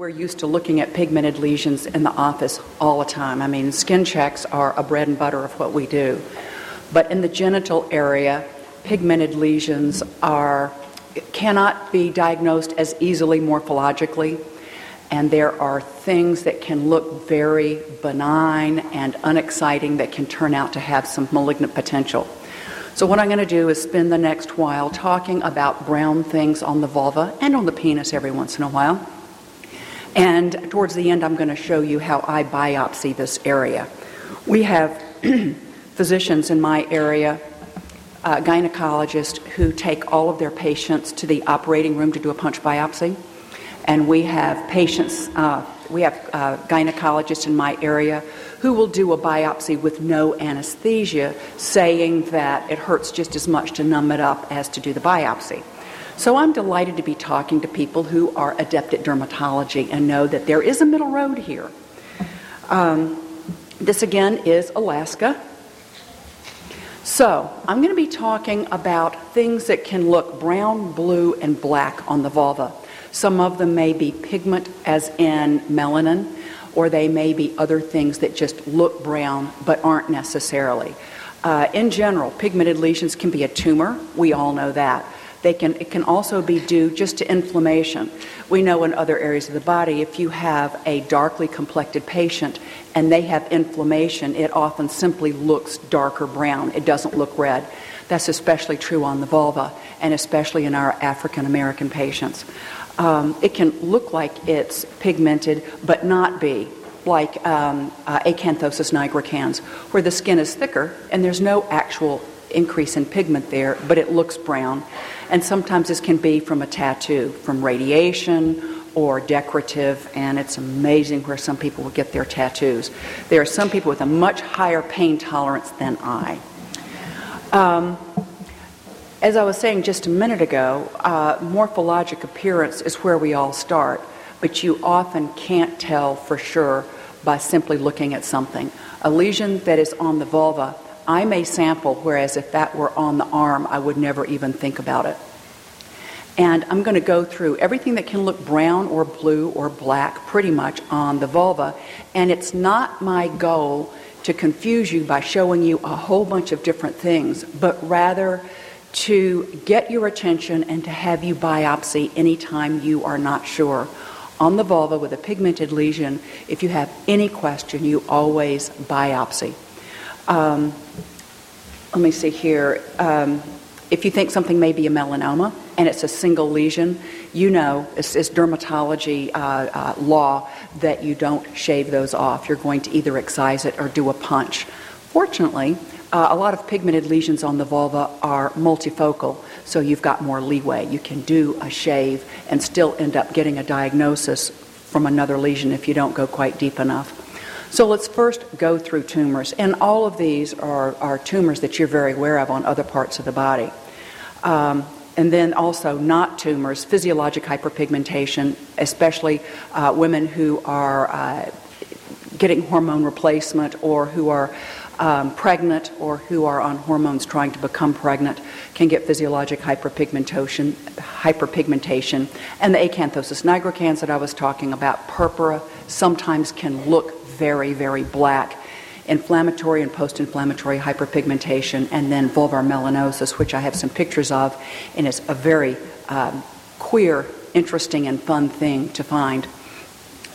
We're used to looking at pigmented lesions in the office all the time. I mean, skin checks are a bread and butter of what we do. But in the genital area, pigmented lesions are cannot be diagnosed as easily morphologically and there are things that can look very benign and unexciting that can turn out to have some malignant potential. So, what I'm going to do is spend the next while talking about brown things on the vulva and on the penis every once in a while. And towards the end, I'm going to show you how I biopsy this area. We have physicians in my area, uh, gynecologists, who take all of their patients to the operating room to do a punch biopsy. And we have patients, uh, we have uh, gynecologists in my area who will do a biopsy with no anesthesia, saying that it hurts just as much to numb it up as to do the biopsy. So I'm delighted to be talking to people who are adept at dermatology and know that there is a middle road here. Um, this again is Alaska. So I'm going to be talking about things that can look brown, blue, and black on the vulva. Some of them may be pigment, as in melanin, or they may be other things that just look brown but aren't necessarily. Uh, in general, pigmented lesions can be a tumor. We all know that. They can, it can also be due just to inflammation. We know in other areas of the body, if you have a darkly complected patient and they have inflammation, it often simply looks darker brown. It doesn't look red. That's especially true on the vulva and especially in our African American patients. Um, it can look like it's pigmented but not be, like um, uh, acanthosis nigricans, where the skin is thicker and there's no actual increase in pigment there, but it looks brown. And sometimes this can be from a tattoo, from radiation or decorative, and it's amazing where some people will get their tattoos. There are some people with a much higher pain tolerance than I. Um, as I was saying just a minute ago, uh, morphologic appearance is where we all start, but you often can't tell for sure by simply looking at something. A lesion that is on the vulva I may sample, whereas if that were on the arm, I would never even think about it. And I'm going to go through everything that can look brown or blue or black pretty much on the vulva. And it's not my goal to confuse you by showing you a whole bunch of different things, but rather to get your attention and to have you biopsy anytime you are not sure. On the vulva with a pigmented lesion, if you have any question, you always biopsy. Um, let me see here. Um, if you think something may be a melanoma and it's a single lesion, you know, it's, it's dermatology uh, uh, law that you don't shave those off. You're going to either excise it or do a punch. Fortunately, uh, a lot of pigmented lesions on the vulva are multifocal, so you've got more leeway. You can do a shave and still end up getting a diagnosis from another lesion if you don't go quite deep enough. So let's first go through tumors. And all of these are, are tumors that you're very aware of on other parts of the body. Um, and then also not tumors, physiologic hyperpigmentation, especially uh, women who are uh, getting hormone replacement or who are um, pregnant or who are on hormones trying to become pregnant can get physiologic hyperpigmentation, hyperpigmentation. And the acanthosis nigricans that I was talking about, purpura, sometimes can look very, very black. Inflammatory and post inflammatory hyperpigmentation, and then vulvar melanosis, which I have some pictures of, and it's a very um, queer, interesting, and fun thing to find.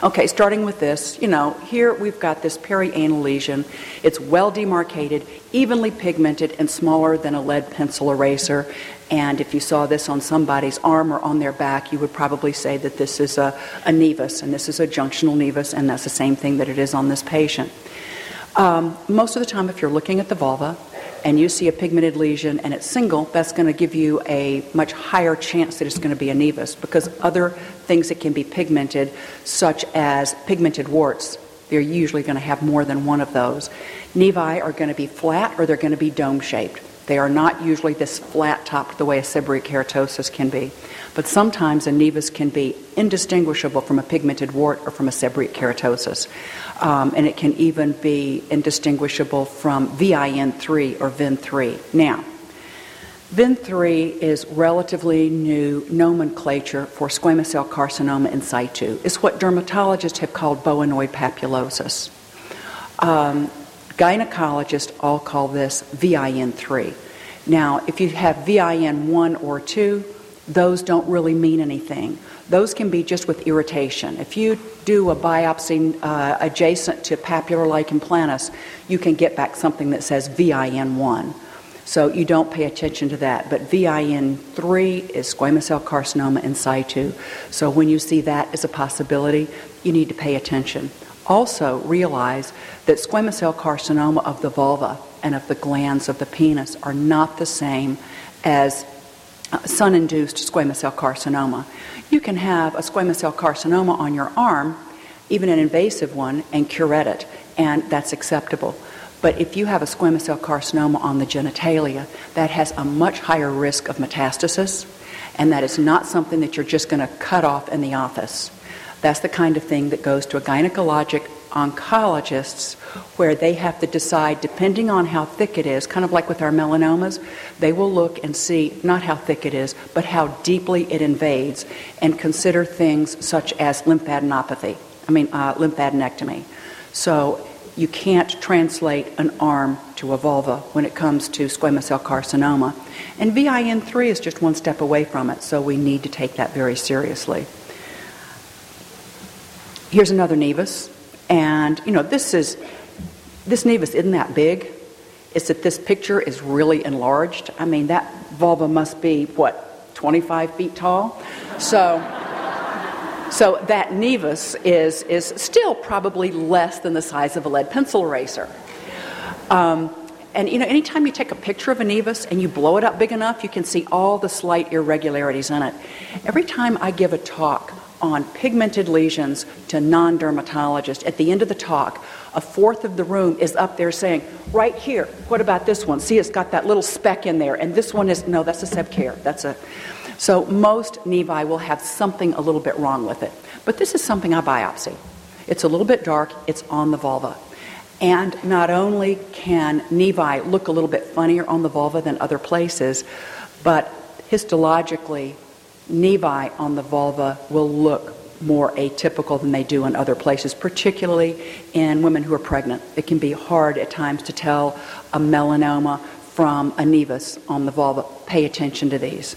Okay, starting with this, you know, here we've got this perianal lesion. It's well demarcated, evenly pigmented, and smaller than a lead pencil eraser. And if you saw this on somebody's arm or on their back, you would probably say that this is a, a nevus, and this is a junctional nevus, and that's the same thing that it is on this patient. Um, most of the time, if you're looking at the vulva and you see a pigmented lesion and it's single, that's going to give you a much higher chance that it's going to be a nevus because other things that can be pigmented, such as pigmented warts, they're usually going to have more than one of those. Nevi are going to be flat or they're going to be dome shaped. They are not usually this flat topped the way a seborrheic keratosis can be. But sometimes a nevus can be indistinguishable from a pigmented wart or from a seborrheic keratosis. Um, and it can even be indistinguishable from VIN3 or VIN3. Now, VIN3 is relatively new nomenclature for squamous cell carcinoma in situ. It's what dermatologists have called bowenoid papulosis. Um, gynecologists all call this VIN3. Now, if you have VIN1 or 2, those don't really mean anything. Those can be just with irritation. If you do a biopsy uh, adjacent to papular lichen planus, you can get back something that says VIN1. So you don't pay attention to that. But VIN3 is squamous cell carcinoma in situ. So when you see that as a possibility, you need to pay attention. Also, realize that squamous cell carcinoma of the vulva and of the glans of the penis are not the same as uh, sun induced squamous cell carcinoma. You can have a squamous cell carcinoma on your arm, even an invasive one, and curette it, and that's acceptable. But if you have a squamous cell carcinoma on the genitalia, that has a much higher risk of metastasis, and that is not something that you're just going to cut off in the office. That's the kind of thing that goes to a gynecologic oncologist where they have to decide, depending on how thick it is, kind of like with our melanomas, they will look and see not how thick it is, but how deeply it invades and consider things such as lymphadenopathy, I mean, uh, lymphadenectomy. So you can't translate an arm to a vulva when it comes to squamous cell carcinoma. And VIN3 is just one step away from it, so we need to take that very seriously. Here's another nevus. And, you know, this is, this nevus isn't that big. It's that this picture is really enlarged. I mean, that vulva must be, what, 25 feet tall? So, so that nevus is, is still probably less than the size of a lead pencil eraser. Um, and you know, anytime you take a picture of a nevus and you blow it up big enough, you can see all the slight irregularities in it. Every time I give a talk on pigmented lesions to non dermatologists. At the end of the talk, a fourth of the room is up there saying, Right here, what about this one? See, it's got that little speck in there, and this one is, no, that's a sebcare. That's a. So most nevi will have something a little bit wrong with it. But this is something I biopsy. It's a little bit dark, it's on the vulva. And not only can nevi look a little bit funnier on the vulva than other places, but histologically, nevi on the vulva will look more atypical than they do in other places, particularly in women who are pregnant. It can be hard at times to tell a melanoma from a nevus on the vulva. Pay attention to these.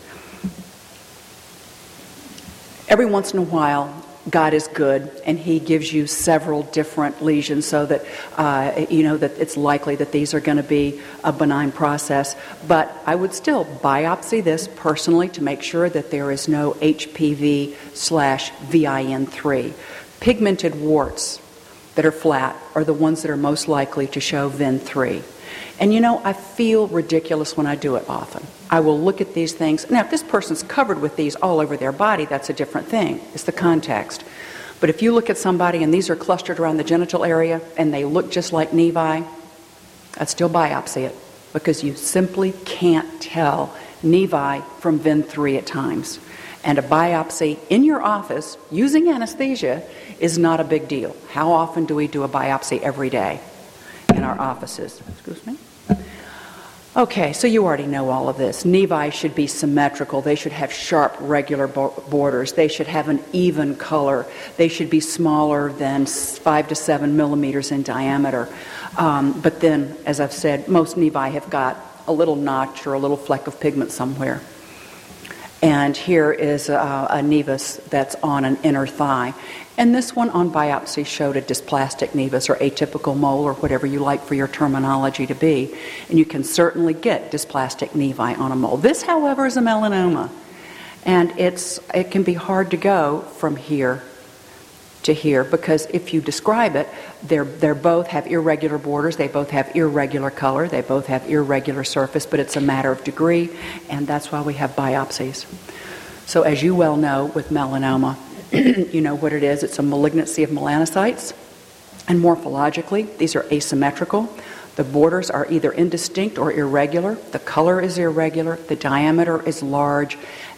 Every once in a while, God is good, and He gives you several different lesions so that uh, you know that it's likely that these are going to be a benign process. But I would still biopsy this personally to make sure that there is no HPV slash VIN3. Pigmented warts that are flat are the ones that are most likely to show VIN3. And you know, I feel ridiculous when I do it often. I will look at these things. Now, if this person's covered with these all over their body, that's a different thing. It's the context. But if you look at somebody and these are clustered around the genital area and they look just like nevi, I'd still biopsy it because you simply can't tell nevi from VIN3 at times. And a biopsy in your office using anesthesia is not a big deal. How often do we do a biopsy every day in our offices? Excuse me? Okay, so you already know all of this. Nevi should be symmetrical. They should have sharp, regular borders. They should have an even color. They should be smaller than five to seven millimeters in diameter. Um, but then, as I've said, most nevi have got a little notch or a little fleck of pigment somewhere. And here is a, a nevus that's on an inner thigh. And this one on biopsy showed a dysplastic nevus or atypical mole or whatever you like for your terminology to be. And you can certainly get dysplastic nevi on a mole. This, however, is a melanoma. And it's, it can be hard to go from here to here because if you describe it, they're, they're both have irregular borders, they both have irregular color, they both have irregular surface, but it's a matter of degree, and that's why we have biopsies. So, as you well know with melanoma, you know what it is it's a malignancy of melanocytes. And morphologically, these are asymmetrical. The borders are either indistinct or irregular. The color is irregular. The diameter is large.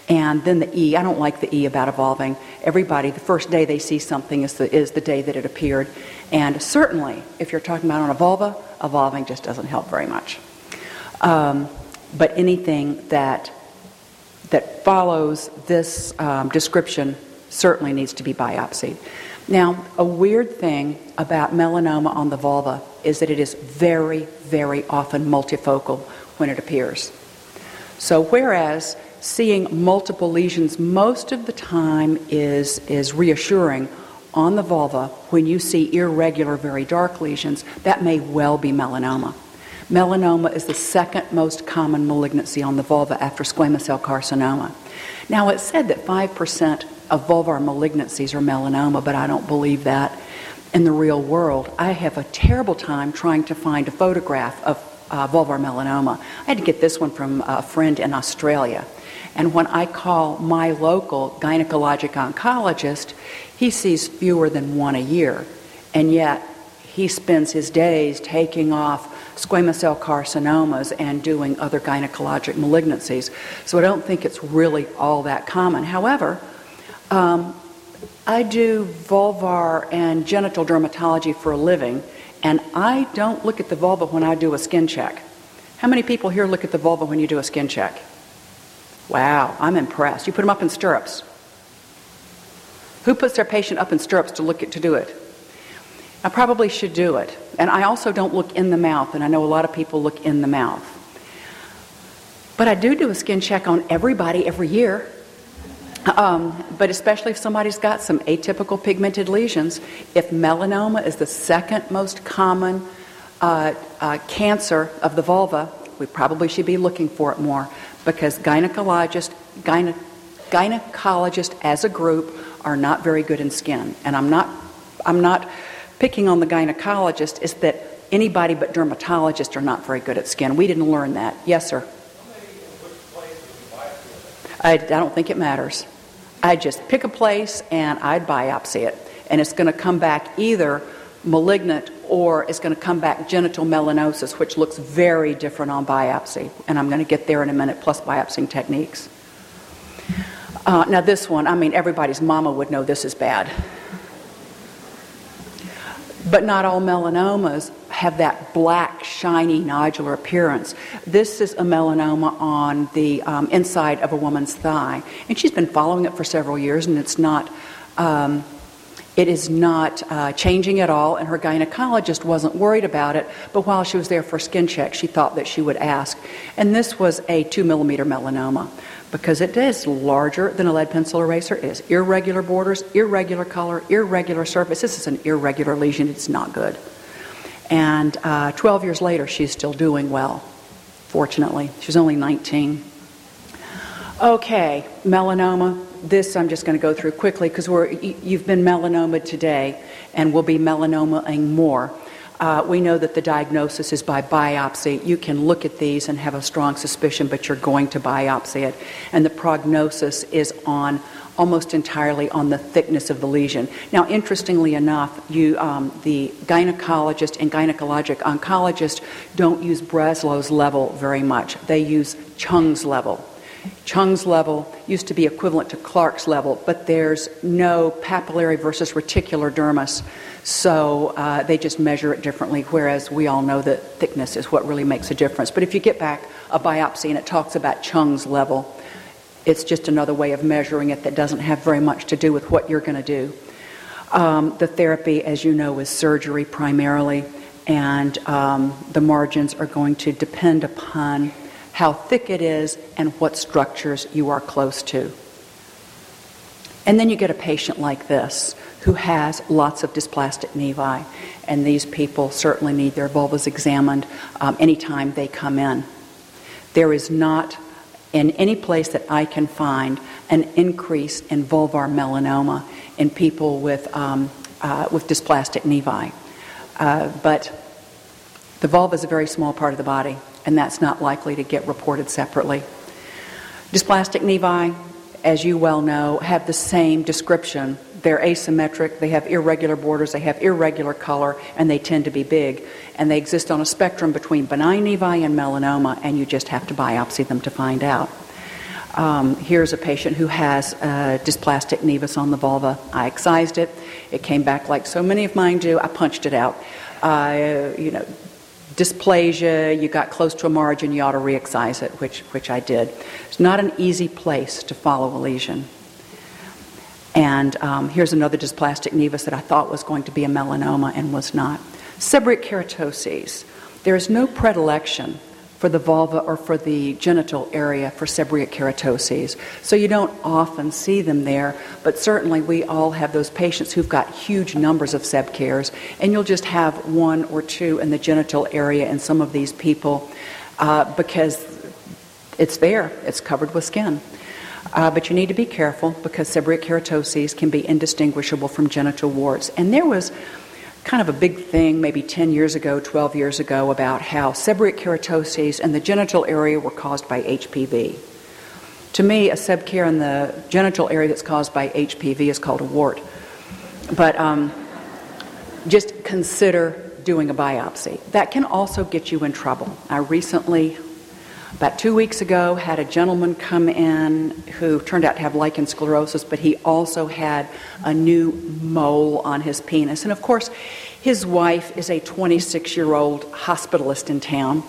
And then the E, I don't like the E about evolving. Everybody, the first day they see something is the, is the day that it appeared. And certainly, if you're talking about on a vulva, evolving just doesn't help very much. Um, but anything that that follows this um, description certainly needs to be biopsied. Now, a weird thing about melanoma on the vulva is that it is very, very often multifocal when it appears. So, whereas seeing multiple lesions most of the time is, is reassuring on the vulva, when you see irregular, very dark lesions, that may well be melanoma. Melanoma is the second most common malignancy on the vulva after squamous cell carcinoma. Now, it's said that 5% of vulvar malignancies or melanoma, but I don't believe that in the real world. I have a terrible time trying to find a photograph of uh, vulvar melanoma. I had to get this one from a friend in Australia. And when I call my local gynecologic oncologist, he sees fewer than one a year. And yet, he spends his days taking off squamous cell carcinomas and doing other gynecologic malignancies. So I don't think it's really all that common. However, um, I do vulvar and genital dermatology for a living, and I don't look at the vulva when I do a skin check. How many people here look at the vulva when you do a skin check? Wow, I'm impressed. You put them up in stirrups. Who puts their patient up in stirrups to look at to do it? I probably should do it. And I also don't look in the mouth, and I know a lot of people look in the mouth. But I do do a skin check on everybody every year. Um, but especially if somebody's got some atypical pigmented lesions, if melanoma is the second most common uh, uh, cancer of the vulva, we probably should be looking for it more because gynecologists, gyne- gynecologists as a group are not very good in skin. And I'm not, I'm not picking on the gynecologist, is that anybody but dermatologists are not very good at skin. We didn't learn that. Yes, sir. I, I don't think it matters. I just pick a place and I'd biopsy it. And it's going to come back either malignant or it's going to come back genital melanosis, which looks very different on biopsy. And I'm going to get there in a minute, plus biopsying techniques. Uh, now, this one, I mean, everybody's mama would know this is bad. But not all melanomas have that black, shiny, nodular appearance. This is a melanoma on the um, inside of a woman's thigh. And she's been following it for several years, and it's not. Um, it is not uh, changing at all, and her gynecologist wasn't worried about it. But while she was there for skin check, she thought that she would ask. And this was a two millimeter melanoma because it is larger than a lead pencil eraser. It has irregular borders, irregular color, irregular surface. This is an irregular lesion. It's not good. And uh, 12 years later, she's still doing well, fortunately. She's only 19. Okay, melanoma. This I'm just going to go through quickly because you've been melanoma today, and we'll be melanomaing more. Uh, we know that the diagnosis is by biopsy. You can look at these and have a strong suspicion, but you're going to biopsy it. And the prognosis is on almost entirely on the thickness of the lesion. Now, interestingly enough, you, um, the gynecologist and gynecologic oncologist don't use Breslow's level very much. They use Chung's level. Chung's level used to be equivalent to Clark's level, but there's no papillary versus reticular dermis. So uh, they just measure it differently, whereas we all know that thickness is what really makes a difference. But if you get back a biopsy and it talks about Chung's level, it's just another way of measuring it that doesn't have very much to do with what you're going to do. Um, the therapy, as you know, is surgery primarily, and um, the margins are going to depend upon how thick it is and what structures you are close to. And then you get a patient like this who has lots of dysplastic nevi. And these people certainly need their vulvas examined um, anytime they come in. There is not, in any place that I can find, an increase in vulvar melanoma in people with, um, uh, with dysplastic nevi. Uh, but the vulva is a very small part of the body, and that's not likely to get reported separately. Dysplastic nevi, as you well know, have the same description they're asymmetric, they have irregular borders, they have irregular color, and they tend to be big. And they exist on a spectrum between benign nevi and melanoma, and you just have to biopsy them to find out. Um, here's a patient who has a dysplastic nevus on the vulva. I excised it. It came back like so many of mine do. I punched it out. Uh, you know, dysplasia, you got close to a margin, you ought to re-excise it, which, which I did. It's not an easy place to follow a lesion. And um, here's another dysplastic nevus that I thought was going to be a melanoma and was not. Seborrheic keratoses. There is no predilection for the vulva or for the genital area for seborrheic keratoses. So you don't often see them there, but certainly we all have those patients who've got huge numbers of seb cares, and you'll just have one or two in the genital area in some of these people uh, because it's there, it's covered with skin. Uh, but you need to be careful because seborrheic keratoses can be indistinguishable from genital warts. And there was kind of a big thing maybe 10 years ago, 12 years ago, about how seborrheic keratoses in the genital area were caused by HPV. To me, a sebcare in the genital area that's caused by HPV is called a wart. But um, just consider doing a biopsy. That can also get you in trouble. I recently about two weeks ago, had a gentleman come in who turned out to have lichen sclerosis, but he also had a new mole on his penis. And of course, his wife is a 26 year old hospitalist in town.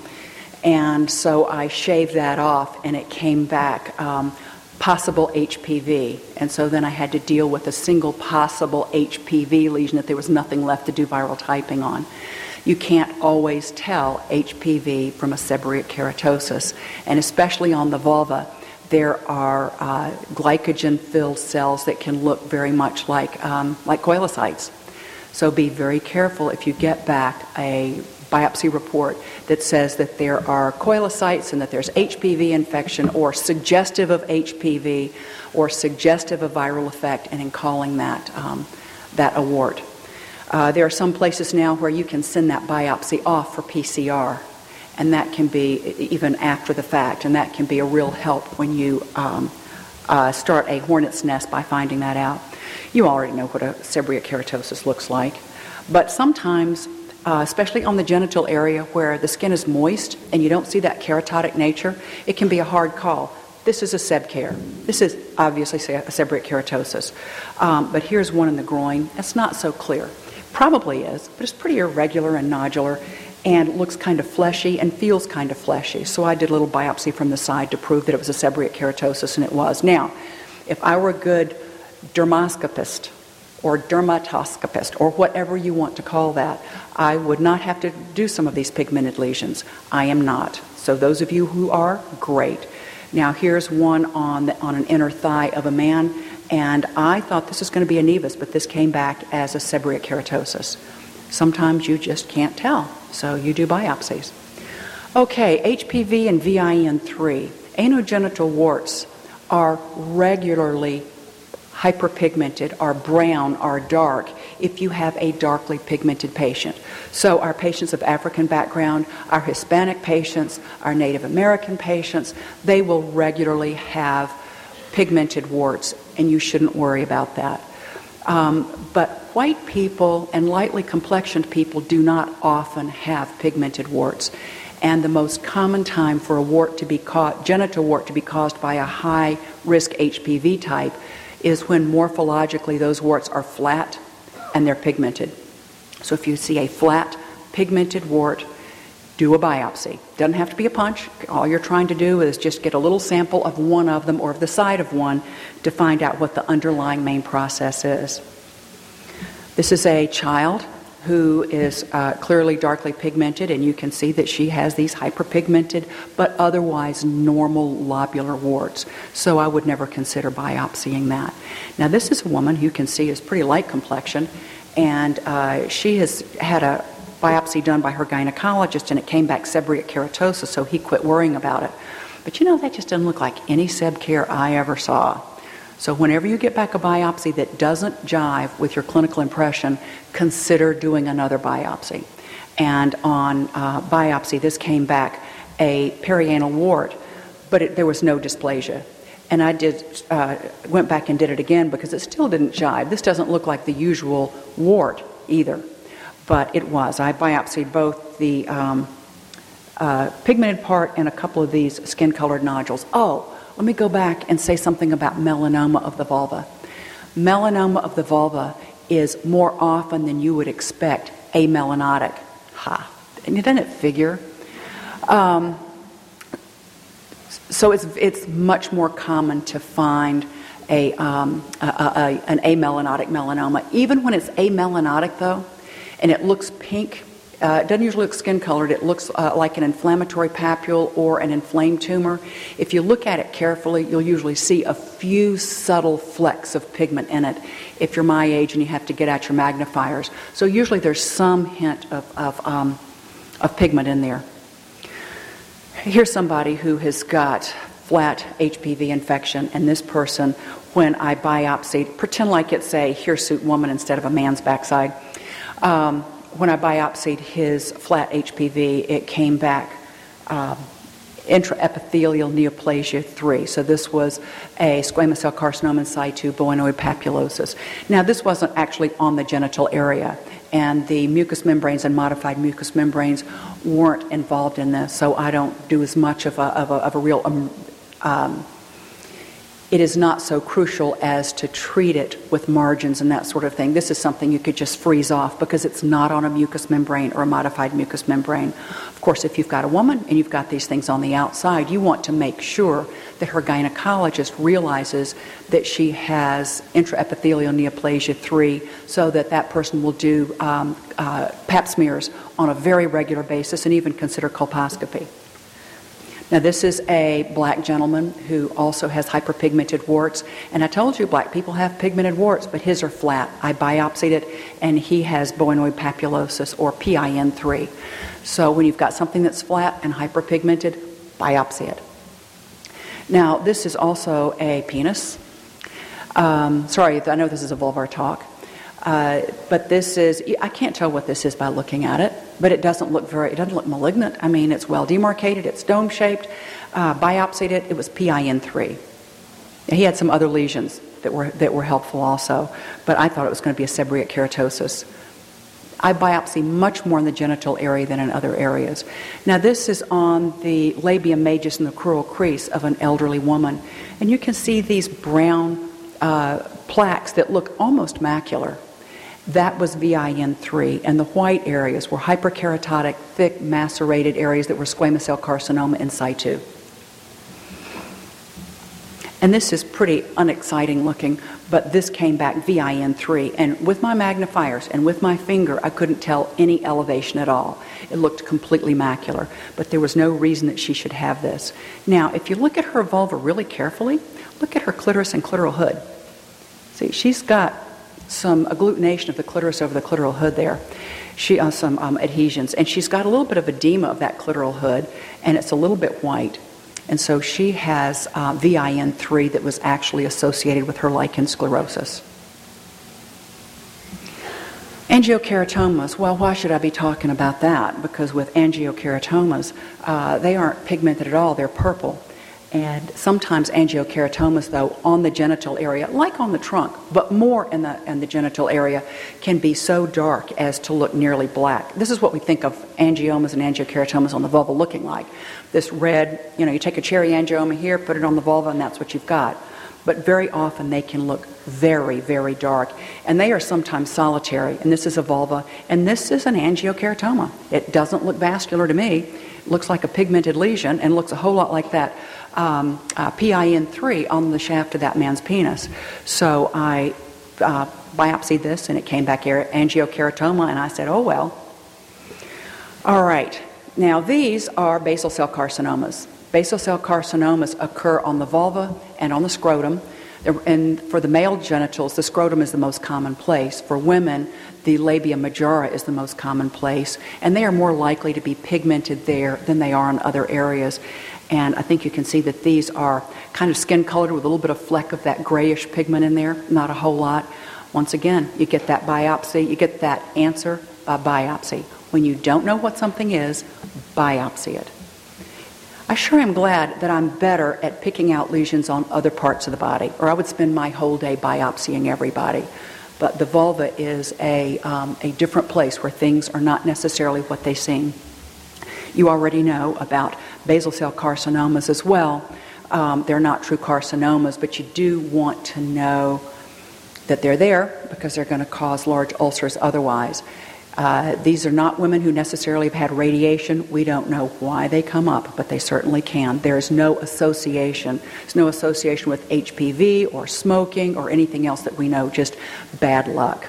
And so I shaved that off, and it came back um, possible HPV. And so then I had to deal with a single possible HPV lesion that there was nothing left to do viral typing on you can't always tell HPV from a seborrheic keratosis. And especially on the vulva, there are uh, glycogen filled cells that can look very much like, um, like koilocytes. So be very careful if you get back a biopsy report that says that there are koilocytes and that there's HPV infection or suggestive of HPV or suggestive of viral effect, and in calling that, um, that a wart. Uh, there are some places now where you can send that biopsy off for PCR, and that can be even after the fact, and that can be a real help when you um, uh, start a hornet's nest by finding that out. You already know what a seborrheic keratosis looks like, but sometimes, uh, especially on the genital area where the skin is moist and you don't see that keratotic nature, it can be a hard call. This is a sebcare. This is obviously a seborrheic keratosis. Um, but here's one in the groin. It's not so clear. Probably is, but it's pretty irregular and nodular and looks kind of fleshy and feels kind of fleshy. So I did a little biopsy from the side to prove that it was a seborrheic keratosis, and it was. Now, if I were a good dermoscopist or dermatoscopist or whatever you want to call that, I would not have to do some of these pigmented lesions. I am not. So those of you who are, great. Now here's one on, the, on an inner thigh of a man and I thought this is going to be a nevus, but this came back as a seborrheic keratosis. Sometimes you just can't tell, so you do biopsies. Okay, HPV and VIN3. Anogenital warts are regularly hyperpigmented, are brown, are dark if you have a darkly pigmented patient. So, our patients of African background, our Hispanic patients, our Native American patients, they will regularly have pigmented warts, and you shouldn't worry about that. Um, but white people and lightly complexioned people do not often have pigmented warts. And the most common time for a wart to be caught, genital wart to be caused by a high risk HPV type is when morphologically those warts are flat and they're pigmented. So if you see a flat pigmented wart, do a biopsy. Doesn't have to be a punch. All you're trying to do is just get a little sample of one of them or of the side of one to find out what the underlying main process is. This is a child who is uh, clearly darkly pigmented, and you can see that she has these hyperpigmented but otherwise normal lobular warts. So I would never consider biopsying that. Now, this is a woman who you can see is pretty light complexion, and uh, she has had a biopsy done by her gynecologist and it came back seborrheic keratosis, so he quit worrying about it. But you know, that just doesn't look like any seb care I ever saw. So whenever you get back a biopsy that doesn't jive with your clinical impression, consider doing another biopsy. And on uh, biopsy, this came back a perianal wart, but it, there was no dysplasia. And I did uh, went back and did it again because it still didn't jive. This doesn't look like the usual wart either but it was. I biopsied both the um, uh, pigmented part and a couple of these skin colored nodules. Oh, let me go back and say something about melanoma of the vulva. Melanoma of the vulva is more often than you would expect amelanotic. Ha. And doesn't it figure? Um, so it's, it's much more common to find a, um, a, a, an amelanotic melanoma. Even when it's amelanotic, though, and it looks pink, uh, it doesn't usually look skin colored. It looks uh, like an inflammatory papule or an inflamed tumor. If you look at it carefully, you'll usually see a few subtle flecks of pigment in it if you're my age and you have to get out your magnifiers. So usually there's some hint of, of, um, of pigment in there. Here's somebody who has got flat HPV infection, and this person, when I biopsied, pretend like it's a hirsute woman instead of a man's backside. Um, when I biopsied his flat HPV, it came back uh, intraepithelial neoplasia 3. So this was a squamous cell carcinoma in situ, bowenoid papulosis. Now, this wasn't actually on the genital area, and the mucous membranes and modified mucous membranes weren't involved in this, so I don't do as much of a, of a, of a real um, um, it is not so crucial as to treat it with margins and that sort of thing. This is something you could just freeze off because it's not on a mucous membrane or a modified mucous membrane. Of course, if you've got a woman and you've got these things on the outside, you want to make sure that her gynecologist realizes that she has intraepithelial neoplasia 3 so that that person will do um, uh, pap smears on a very regular basis and even consider colposcopy. Now, this is a black gentleman who also has hyperpigmented warts. And I told you black people have pigmented warts, but his are flat. I biopsied it, and he has bowenoid papulosis or PIN3. So when you've got something that's flat and hyperpigmented, biopsy it. Now, this is also a penis. Um, sorry, I know this is a vulvar talk. Uh, but this is, I can't tell what this is by looking at it, but it doesn't look very, it doesn't look malignant. I mean, it's well demarcated, it's dome shaped. Uh, biopsied it, it was PIN3. He had some other lesions that were, that were helpful also, but I thought it was going to be a seborrheic keratosis. I biopsy much more in the genital area than in other areas. Now, this is on the labia majus and the crural crease of an elderly woman, and you can see these brown uh, plaques that look almost macular. That was VIN3, and the white areas were hyperkeratotic, thick, macerated areas that were squamous cell carcinoma in situ. And this is pretty unexciting looking, but this came back VIN3. And with my magnifiers and with my finger, I couldn't tell any elevation at all. It looked completely macular, but there was no reason that she should have this. Now, if you look at her vulva really carefully, look at her clitoris and clitoral hood. See, she's got some agglutination of the clitoris over the clitoral hood there. She has uh, some um, adhesions, and she's got a little bit of edema of that clitoral hood, and it's a little bit white. And so she has uh, VIN3 that was actually associated with her lichen sclerosis. Angiokeratomas, well, why should I be talking about that? Because with angiokeratomas, uh, they aren't pigmented at all, they're purple. And sometimes angiokeratomas, though, on the genital area, like on the trunk, but more in the, in the genital area, can be so dark as to look nearly black. This is what we think of angiomas and angiokeratomas on the vulva looking like. This red, you know, you take a cherry angioma here, put it on the vulva, and that's what you've got. But very often they can look very, very dark. And they are sometimes solitary. And this is a vulva. And this is an angiokeratoma. It doesn't look vascular to me. It looks like a pigmented lesion and looks a whole lot like that um, uh, PIN3 on the shaft of that man's penis. So I uh, biopsied this and it came back angiokeratoma, and I said, oh well. All right, now these are basal cell carcinomas. Basal cell carcinomas occur on the vulva and on the scrotum. And for the male genitals, the scrotum is the most common place. For women, the labia majora is the most common place, and they are more likely to be pigmented there than they are in other areas. And I think you can see that these are kind of skin colored with a little bit of fleck of that grayish pigment in there, not a whole lot. Once again, you get that biopsy, you get that answer by biopsy. When you don't know what something is, biopsy it. I sure am glad that I'm better at picking out lesions on other parts of the body, or I would spend my whole day biopsying everybody. But the vulva is a, um, a different place where things are not necessarily what they seem. You already know about basal cell carcinomas as well. Um, they're not true carcinomas, but you do want to know that they're there because they're going to cause large ulcers otherwise. Uh, these are not women who necessarily have had radiation. We don't know why they come up, but they certainly can. There is no association. There's no association with HPV or smoking or anything else that we know, just bad luck.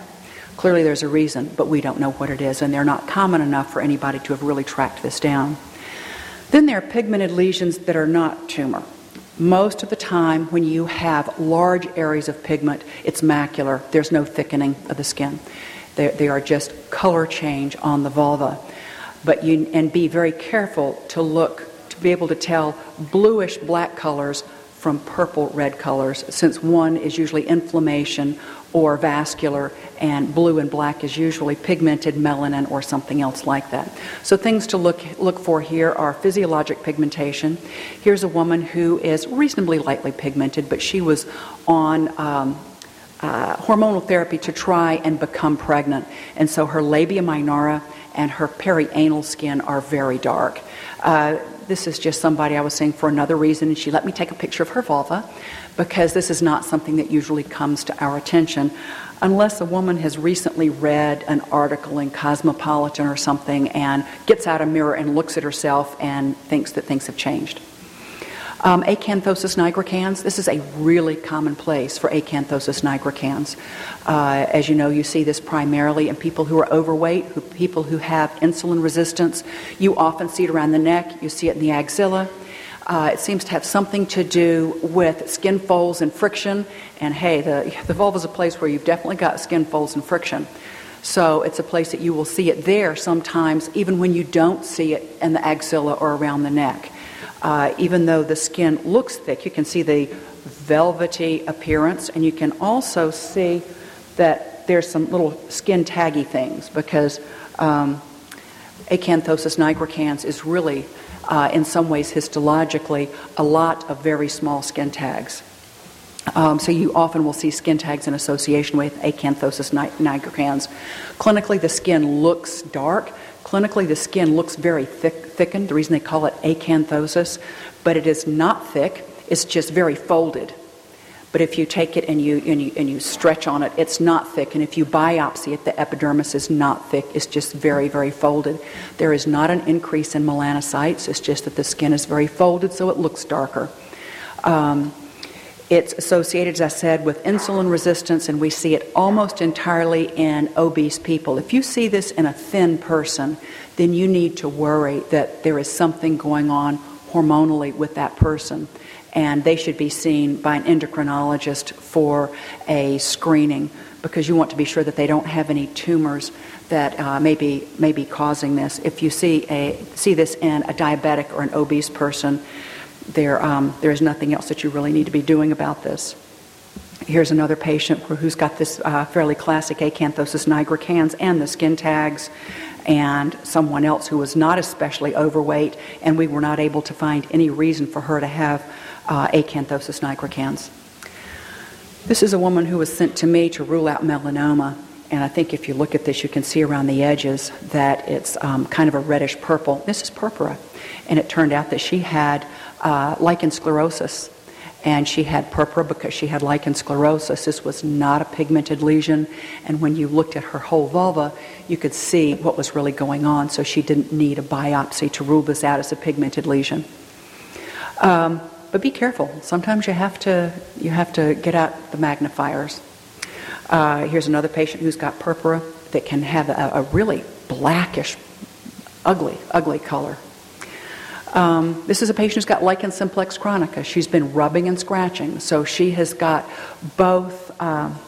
Clearly, there's a reason, but we don't know what it is, and they're not common enough for anybody to have really tracked this down. Then there are pigmented lesions that are not tumor. Most of the time, when you have large areas of pigment, it's macular. There's no thickening of the skin. They, they are just color change on the vulva. But you, and be very careful to look, to be able to tell bluish black colors from purple red colors, since one is usually inflammation or vascular, and blue and black is usually pigmented melanin or something else like that. So things to look look for here are physiologic pigmentation. Here's a woman who is reasonably lightly pigmented, but she was on um, uh, hormonal therapy to try and become pregnant. And so her labia minora and her perianal skin are very dark. Uh, this is just somebody I was seeing for another reason, and she let me take a picture of her vulva because this is not something that usually comes to our attention unless a woman has recently read an article in Cosmopolitan or something and gets out a mirror and looks at herself and thinks that things have changed. Um, acanthosis nigricans, this is a really common place for acanthosis nigricans. Uh, as you know, you see this primarily in people who are overweight, who, people who have insulin resistance. You often see it around the neck, you see it in the axilla. Uh, it seems to have something to do with skin folds and friction. And hey, the, the vulva is a place where you've definitely got skin folds and friction. So it's a place that you will see it there sometimes, even when you don't see it in the axilla or around the neck. Uh, even though the skin looks thick, you can see the velvety appearance, and you can also see that there's some little skin taggy things because um, acanthosis nigricans is really, uh, in some ways, histologically, a lot of very small skin tags. Um, so you often will see skin tags in association with acanthosis nigricans. Clinically, the skin looks dark. Clinically, the skin looks very thick, thickened. The reason they call it acanthosis, but it is not thick. It's just very folded. But if you take it and you, and you, and you stretch on it, it's not thick. And if you biopsy it, the epidermis is not thick. It's just very, very folded. There is not an increase in melanocytes. It's just that the skin is very folded, so it looks darker. Um, it's associated, as I said, with insulin resistance, and we see it almost entirely in obese people. If you see this in a thin person, then you need to worry that there is something going on hormonally with that person. And they should be seen by an endocrinologist for a screening because you want to be sure that they don't have any tumors that uh, may, be, may be causing this. If you see, a, see this in a diabetic or an obese person, there, um, there is nothing else that you really need to be doing about this. Here's another patient who's got this uh, fairly classic acanthosis nigricans and the skin tags, and someone else who was not especially overweight, and we were not able to find any reason for her to have uh, acanthosis nigricans. This is a woman who was sent to me to rule out melanoma, and I think if you look at this, you can see around the edges that it's um, kind of a reddish purple. This is purpura, and it turned out that she had uh, lichen sclerosis. And she had purpura because she had lichen sclerosis. This was not a pigmented lesion. And when you looked at her whole vulva, you could see what was really going on. So she didn't need a biopsy to rule this out as a pigmented lesion. Um, but be careful. Sometimes you have to, you have to get out the magnifiers. Uh, here's another patient who's got purpura that can have a, a really blackish, ugly, ugly color. Um, this is a patient who's got lichen simplex chronicus. She's been rubbing and scratching, so she has got both um,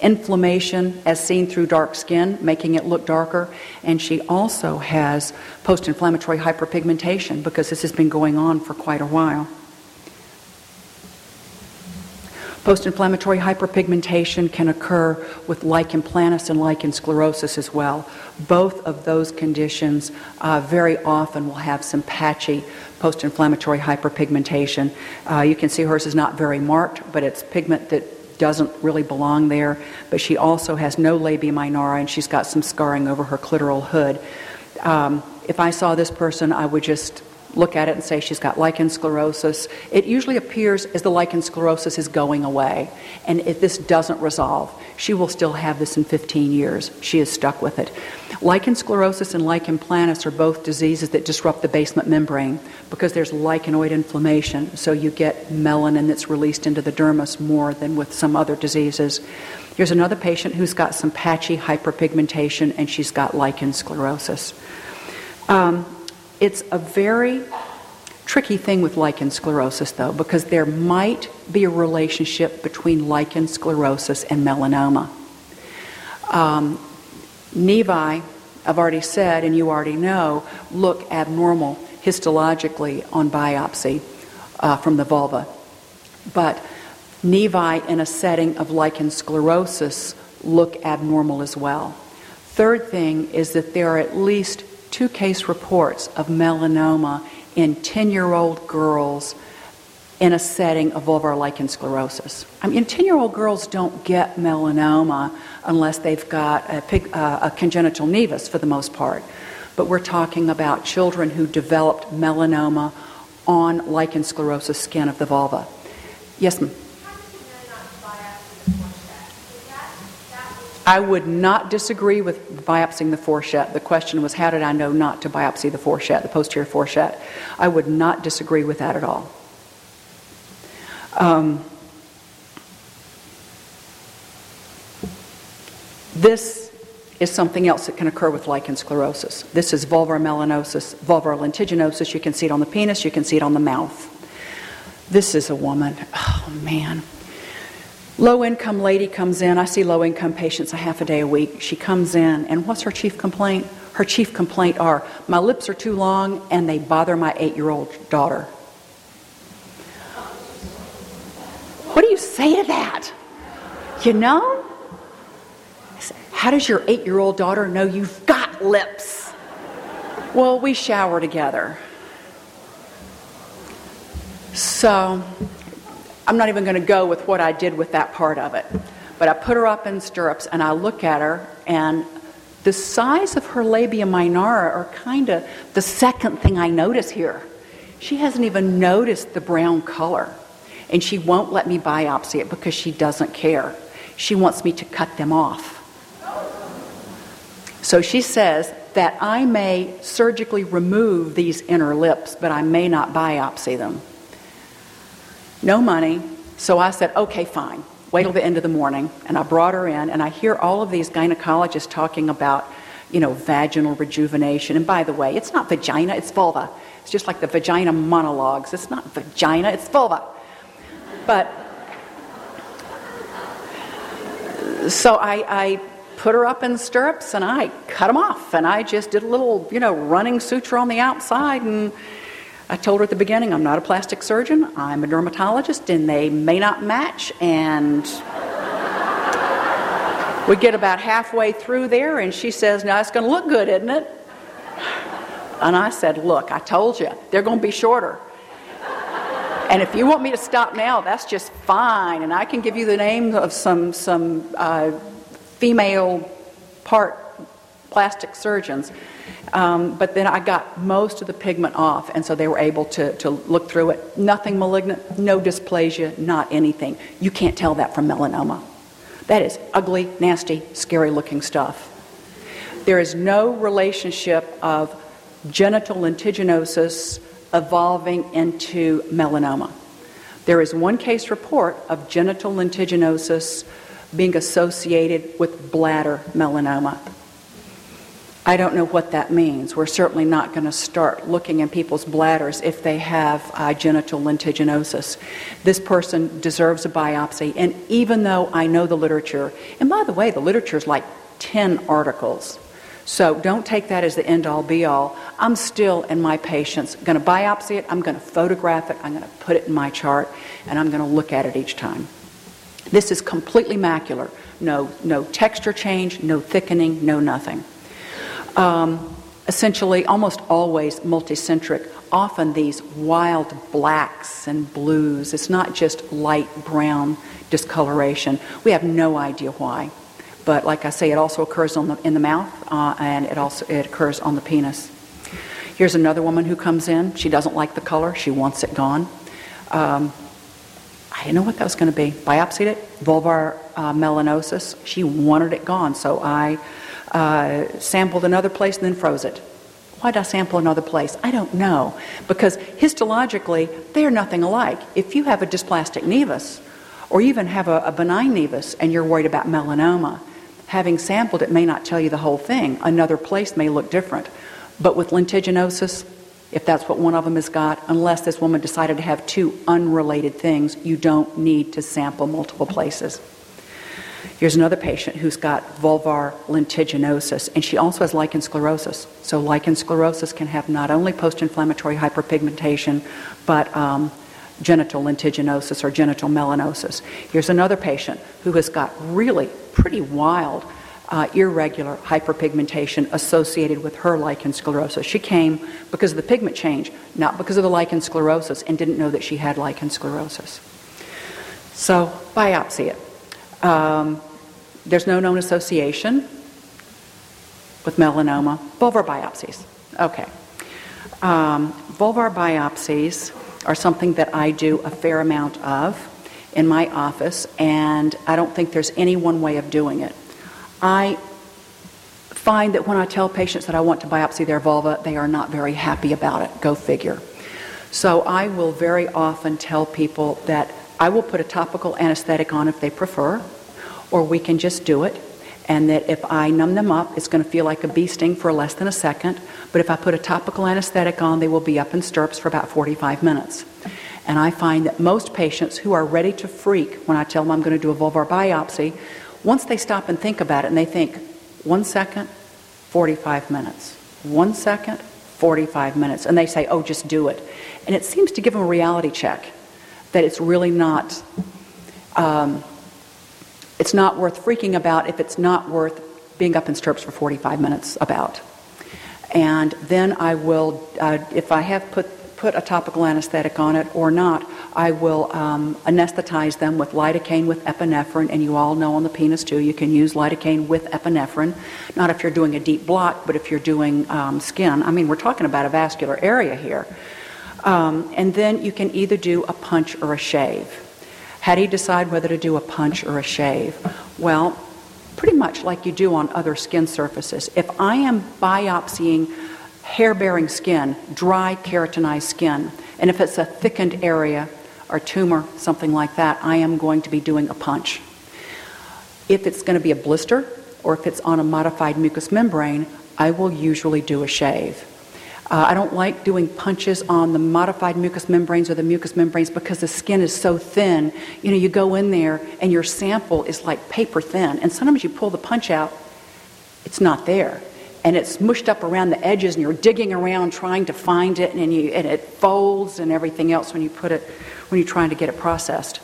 inflammation as seen through dark skin, making it look darker, and she also has post inflammatory hyperpigmentation because this has been going on for quite a while. Post inflammatory hyperpigmentation can occur with lichen planus and lichen sclerosis as well. Both of those conditions uh, very often will have some patchy post inflammatory hyperpigmentation. Uh, you can see hers is not very marked, but it's pigment that doesn't really belong there. But she also has no labia minora and she's got some scarring over her clitoral hood. Um, if I saw this person, I would just look at it and say she's got lichen sclerosis. It usually appears as the lichen sclerosis is going away. And if this doesn't resolve, she will still have this in 15 years. She is stuck with it. Lichen sclerosis and lichen planus are both diseases that disrupt the basement membrane because there's lichenoid inflammation. So you get melanin that's released into the dermis more than with some other diseases. Here's another patient who's got some patchy hyperpigmentation and she's got lichen sclerosis. Um, it's a very tricky thing with lichen sclerosus, though, because there might be a relationship between lichen sclerosus and melanoma. Um, nevi, I've already said, and you already know, look abnormal histologically on biopsy uh, from the vulva. But nevi in a setting of lichen sclerosus look abnormal as well. Third thing is that there are at least two case reports of melanoma in 10 year old girls in a setting of vulvar lichen sclerosus. I mean, 10 year old girls don't get melanoma unless they've got a, uh, a, congenital nevus for the most part. But we're talking about children who developed melanoma on lichen sclerosus skin of the vulva. Yes, ma'am. I would not disagree with biopsying the fourchette. The question was, how did I know not to biopsy the fourchette, the posterior fourchette? I would not disagree with that at all. Um, this is something else that can occur with lichen sclerosus. This is vulvar melanosis, vulvar lentiginosis. You can see it on the penis, you can see it on the mouth. This is a woman. Oh, man. Low income lady comes in. I see low income patients a half a day a week. She comes in, and what's her chief complaint? Her chief complaint are my lips are too long and they bother my eight year old daughter. What do you say to that? You know? How does your eight year old daughter know you've got lips? Well, we shower together. So I'm not even going to go with what I did with that part of it. But I put her up in stirrups and I look at her, and the size of her labia minora are kind of the second thing I notice here. She hasn't even noticed the brown color, and she won't let me biopsy it because she doesn't care. She wants me to cut them off. So she says that I may surgically remove these inner lips, but I may not biopsy them no money. So I said, okay, fine. Wait till the end of the morning. And I brought her in, and I hear all of these gynecologists talking about, you know, vaginal rejuvenation. And by the way, it's not vagina, it's vulva. It's just like the vagina monologues. It's not vagina, it's vulva. But so I, I put her up in stirrups and I cut them off. And I just did a little, you know, running suture on the outside and I told her at the beginning, I'm not a plastic surgeon, I'm a dermatologist, and they may not match. And we get about halfway through there, and she says, Now it's going to look good, isn't it? And I said, Look, I told you, they're going to be shorter. And if you want me to stop now, that's just fine. And I can give you the names of some, some uh, female part plastic surgeons um, but then I got most of the pigment off, and so they were able to, to look through it. Nothing malignant, no dysplasia, not anything. You can't tell that from melanoma. That is ugly, nasty, scary looking stuff. There is no relationship of genital lentiginosis evolving into melanoma. There is one case report of genital lentiginosis being associated with bladder melanoma. I don't know what that means. We're certainly not going to start looking in people's bladders if they have uh, genital lentiginosis. This person deserves a biopsy, and even though I know the literature, and by the way, the literature is like 10 articles. So don't take that as the end all be all. I'm still in my patients going to biopsy it, I'm going to photograph it, I'm going to put it in my chart, and I'm going to look at it each time. This is completely macular. No, no texture change, no thickening, no nothing um, essentially almost always multicentric, often these wild blacks and blues. It's not just light brown discoloration. We have no idea why. But like I say, it also occurs the, in the mouth uh, and it also it occurs on the penis. Here's another woman who comes in. She doesn't like the color. She wants it gone. Um, I didn't know what that was going to be. Biopsied it, vulvar uh, melanosis. She wanted it gone, so I uh, sampled another place and then froze it. Why did I sample another place? I don't know. Because histologically, they're nothing alike. If you have a dysplastic nevus, or even have a, a benign nevus, and you're worried about melanoma, having sampled it may not tell you the whole thing. Another place may look different. But with lentiginosis, if that's what one of them has got, unless this woman decided to have two unrelated things, you don't need to sample multiple places. Here's another patient who's got vulvar lentiginosis, and she also has lichen sclerosus. So, lichen sclerosus can have not only post inflammatory hyperpigmentation, but um, genital lentiginosis or genital melanosis. Here's another patient who has got really pretty wild uh, irregular hyperpigmentation associated with her lichen sclerosus. She came because of the pigment change, not because of the lichen sclerosus, and didn't know that she had lichen sclerosus. So, biopsy it. Um, there's no known association with melanoma. Vulvar biopsies. Okay. Um, vulvar biopsies are something that I do a fair amount of in my office, and I don't think there's any one way of doing it. I find that when I tell patients that I want to biopsy their vulva, they are not very happy about it. Go figure. So I will very often tell people that I will put a topical anesthetic on if they prefer, or we can just do it. And that if I numb them up, it's going to feel like a bee sting for less than a second. But if I put a topical anesthetic on, they will be up in stirrups for about 45 minutes. And I find that most patients who are ready to freak when I tell them I'm going to do a vulvar biopsy once they stop and think about it and they think, one second, 45 minutes. One second, 45 minutes. And they say, oh, just do it. And it seems to give them a reality check that it's really not, um, it's not worth freaking about if it's not worth being up in stirrups for 45 minutes about. And then I will, uh, if I have put put a topical anesthetic on it or not, I will um, anesthetize them with lidocaine with epinephrine, and you all know on the penis too, you can use lidocaine with epinephrine. Not if you're doing a deep block, but if you're doing um, skin. I mean, we're talking about a vascular area here. Um, and then you can either do a punch or a shave. How do you decide whether to do a punch or a shave? Well, pretty much like you do on other skin surfaces. If I am biopsying hair bearing skin, dry keratinized skin. And if it's a thickened area or tumor, something like that, I am going to be doing a punch. If it's going to be a blister or if it's on a modified mucous membrane, I will usually do a shave. Uh, I don't like doing punches on the modified mucous membranes or the mucous membranes because the skin is so thin. You know, you go in there and your sample is like paper thin, and sometimes you pull the punch out, it's not there. And it's mushed up around the edges and you're digging around trying to find it and, you, and it folds and everything else when you put it when you're trying to get it processed.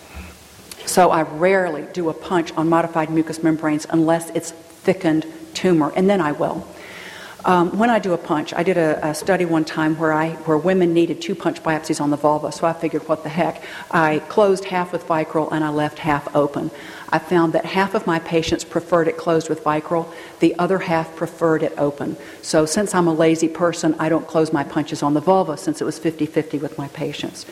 So i rarely do a punch on modified mucous membranes unless it's thickened tumor and then i will um, when I do a punch, I did a, a, study one time where I where women needed two punch biopsies on the vulva, so I figured, what the heck? I closed half with Vicryl and I left half open. I found that half of my patients preferred it closed with Vicryl, the other half preferred it open. So since I'm a lazy person, I don't close my punches on the vulva since it was 50-50 with my patients.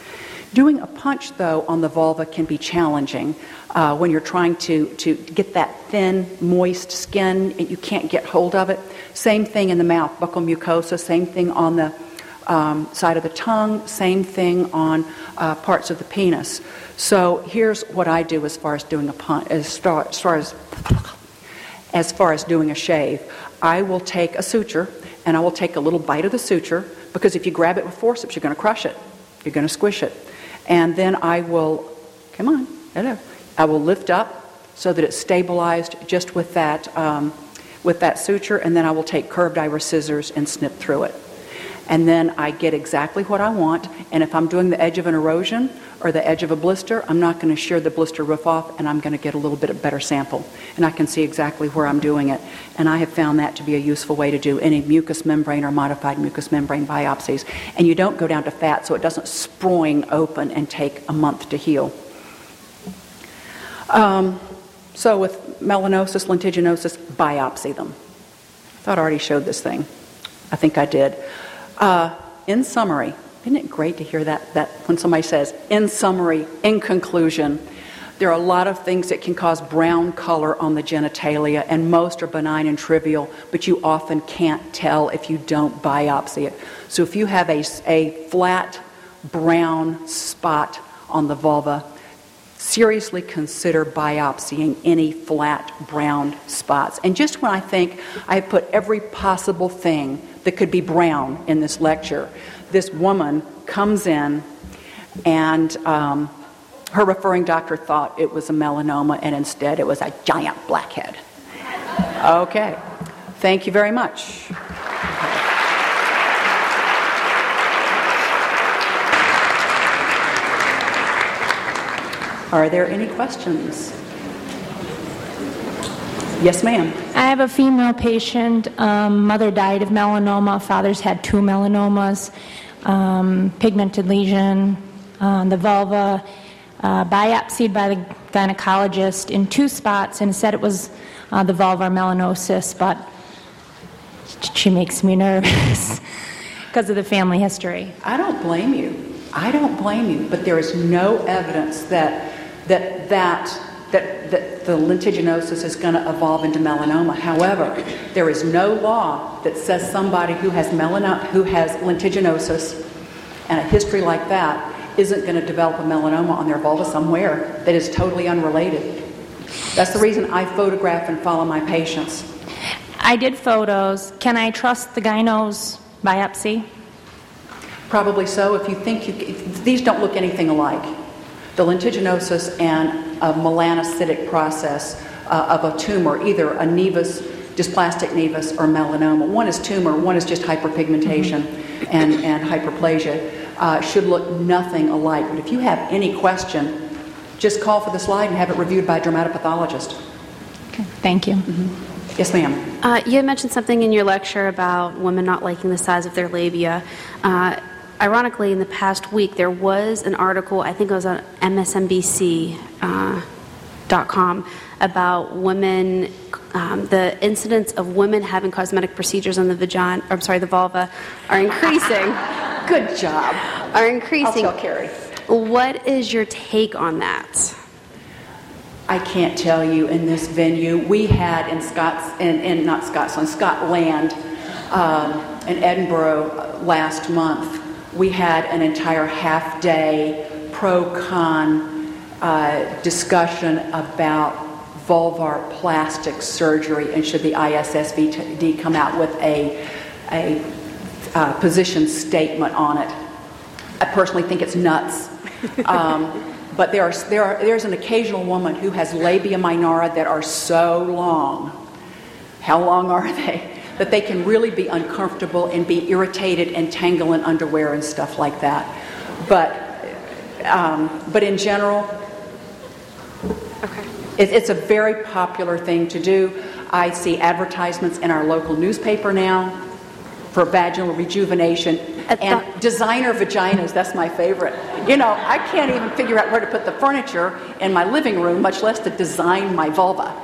Doing a punch, though, on the vulva can be challenging uh, when you're trying to, to get that thin, moist skin and you can't get hold of it. Same thing in the mouth, buccal mucosa, same thing on the um, side of the tongue, same thing on uh, parts of the penis. So here's what I do as far as doing a punch, as far, as far as as far as doing a shave. I will take a suture and I will take a little bite of the suture because if you grab it with forceps, you're going to crush it. You're going to squish it. And then I will, come on, hello. I will lift up so that it's stabilized just with that, um, with that suture, and then I will take curved iris scissors and snip through it. And then I get exactly what I want. And if I'm doing the edge of an erosion or the edge of a blister, I'm not going to shear the blister roof off and I'm going to get a little bit of better sample. And I can see exactly where I'm doing it. And I have found that to be a useful way to do any mucous membrane or modified mucous membrane biopsies. And you don't go down to fat so it doesn't sproing open and take a month to heal. Um, so with melanosis, lentiginosis, biopsy them. I thought I already showed this thing. I think I did. Uh, in summary, isn't it great to hear that, that when somebody says, in summary, in conclusion, there are a lot of things that can cause brown color on the genitalia, and most are benign and trivial, but you often can't tell if you don't biopsy it. So if you have a, a flat brown spot on the vulva, seriously consider biopsying any flat brown spots. And just when I think I put every possible thing that could be brown in this lecture, this woman comes in and um, her referring doctor thought it was a melanoma and instead it was a giant blackhead. Okay, thank you very much. Are there any questions? Yes, ma'am. I have a female patient. Um, mother died of melanoma. Father's had two melanomas, um, pigmented lesion on the vulva, uh, biopsied by the gynecologist in two spots, and said it was uh, the vulvar melanosis, but she makes me nervous because of the family history. I don't blame you. I don't blame you, but there is no evidence that that that that, the lentiginosis is going to evolve into melanoma. However, there is no law that says somebody who has melano- who has lentiginosis and a history like that isn't going to develop a melanoma on their vulva somewhere that is totally unrelated. That's the reason I photograph and follow my patients. I did photos. Can I trust the gyno's biopsy? Probably so. If you think you, these don't look anything alike. The lentiginosis and a melanocytic process uh, of a tumor, either a nevus, dysplastic nevus, or melanoma. One is tumor, one is just hyperpigmentation mm-hmm. and, and hyperplasia. Uh, should look nothing alike. But if you have any question, just call for the slide and have it reviewed by a dermatopathologist. Okay, thank you. Mm-hmm. Yes, ma'am. Uh, you had mentioned something in your lecture about women not liking the size of their labia. Uh, ironically, in the past week, there was an article, I think it was on MSNBC.com, uh, about women, um, the incidence of women having cosmetic procedures on the vagina, I'm sorry, the vulva, are increasing. Good job. Are increasing. I'll tell Carrie. What is your take on that? I can't tell you in this venue. We had in Scots, in, in not Scotland, Scotland, um, in Edinburgh last month we had an entire half day pro con uh, discussion about vulvar plastic surgery and should the ISSVD come out with a, a uh, position statement on it. I personally think it's nuts. Um, but there are, there are, there's an occasional woman who has labia minora that are so long. How long are they? That they can really be uncomfortable and be irritated and tangle in underwear and stuff like that. But, um, but in general, okay. it, it's a very popular thing to do. I see advertisements in our local newspaper now for vaginal rejuvenation and designer vaginas. That's my favorite. You know, I can't even figure out where to put the furniture in my living room, much less to design my vulva.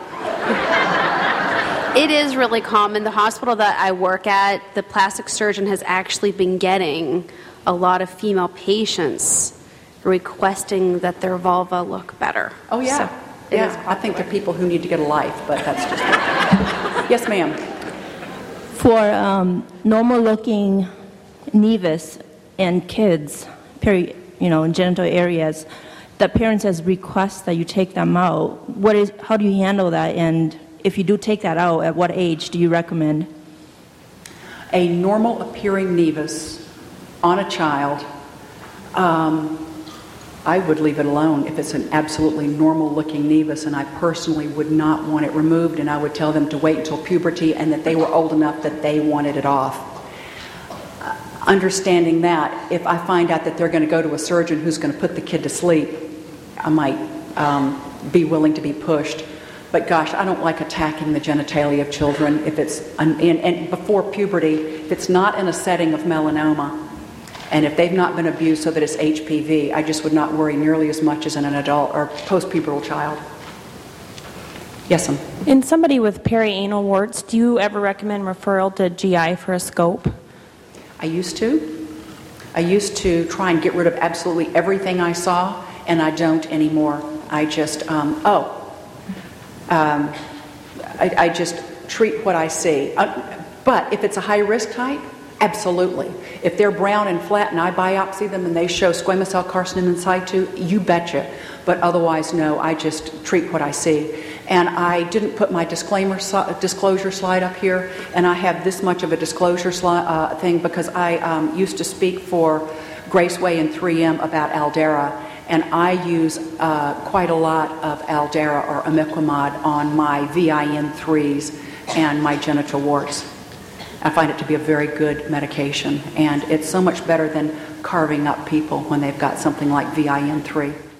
It is really common. The hospital that I work at, the plastic surgeon has actually been getting a lot of female patients requesting that their vulva look better. Oh, yeah. So yeah, I think there are people who need to get a life, but that's just. yes, ma'am. For um, normal looking nevus and kids, peri, you know, in genital areas, the parents has request that you take them out. What is, how do you handle that? And if you do take that out, at what age do you recommend? A normal appearing nevus on a child, um, I would leave it alone if it's an absolutely normal looking nevus, and I personally would not want it removed, and I would tell them to wait until puberty and that they were old enough that they wanted it off. Uh, understanding that, if I find out that they're going to go to a surgeon who's going to put the kid to sleep, I might um, be willing to be pushed. But gosh, I don't like attacking the genitalia of children if it's, and, and before puberty, if it's not in a setting of melanoma, and if they've not been abused so that it's HPV, I just would not worry nearly as much as in an adult or postpubertal child. Yes, ma'am. In somebody with perianal warts, do you ever recommend referral to GI for a scope? I used to. I used to try and get rid of absolutely everything I saw, and I don't anymore. I just, um, oh, um, I, I just treat what I see. Uh, but if it's a high risk type, absolutely. If they're brown and flat and I biopsy them and they show squamous cell carcinoma in situ, you betcha. But otherwise, no, I just treat what I see. And I didn't put my disclaimer disclosure slide up here, and I have this much of a disclosure uh, thing because I um, used to speak for Graceway and 3M about Aldara, and I use uh, quite a lot of Aldara or imiquimod on my VIN3s and my genital warts. I find it to be a very good medication, and it's so much better than carving up people when they've got something like VIN3.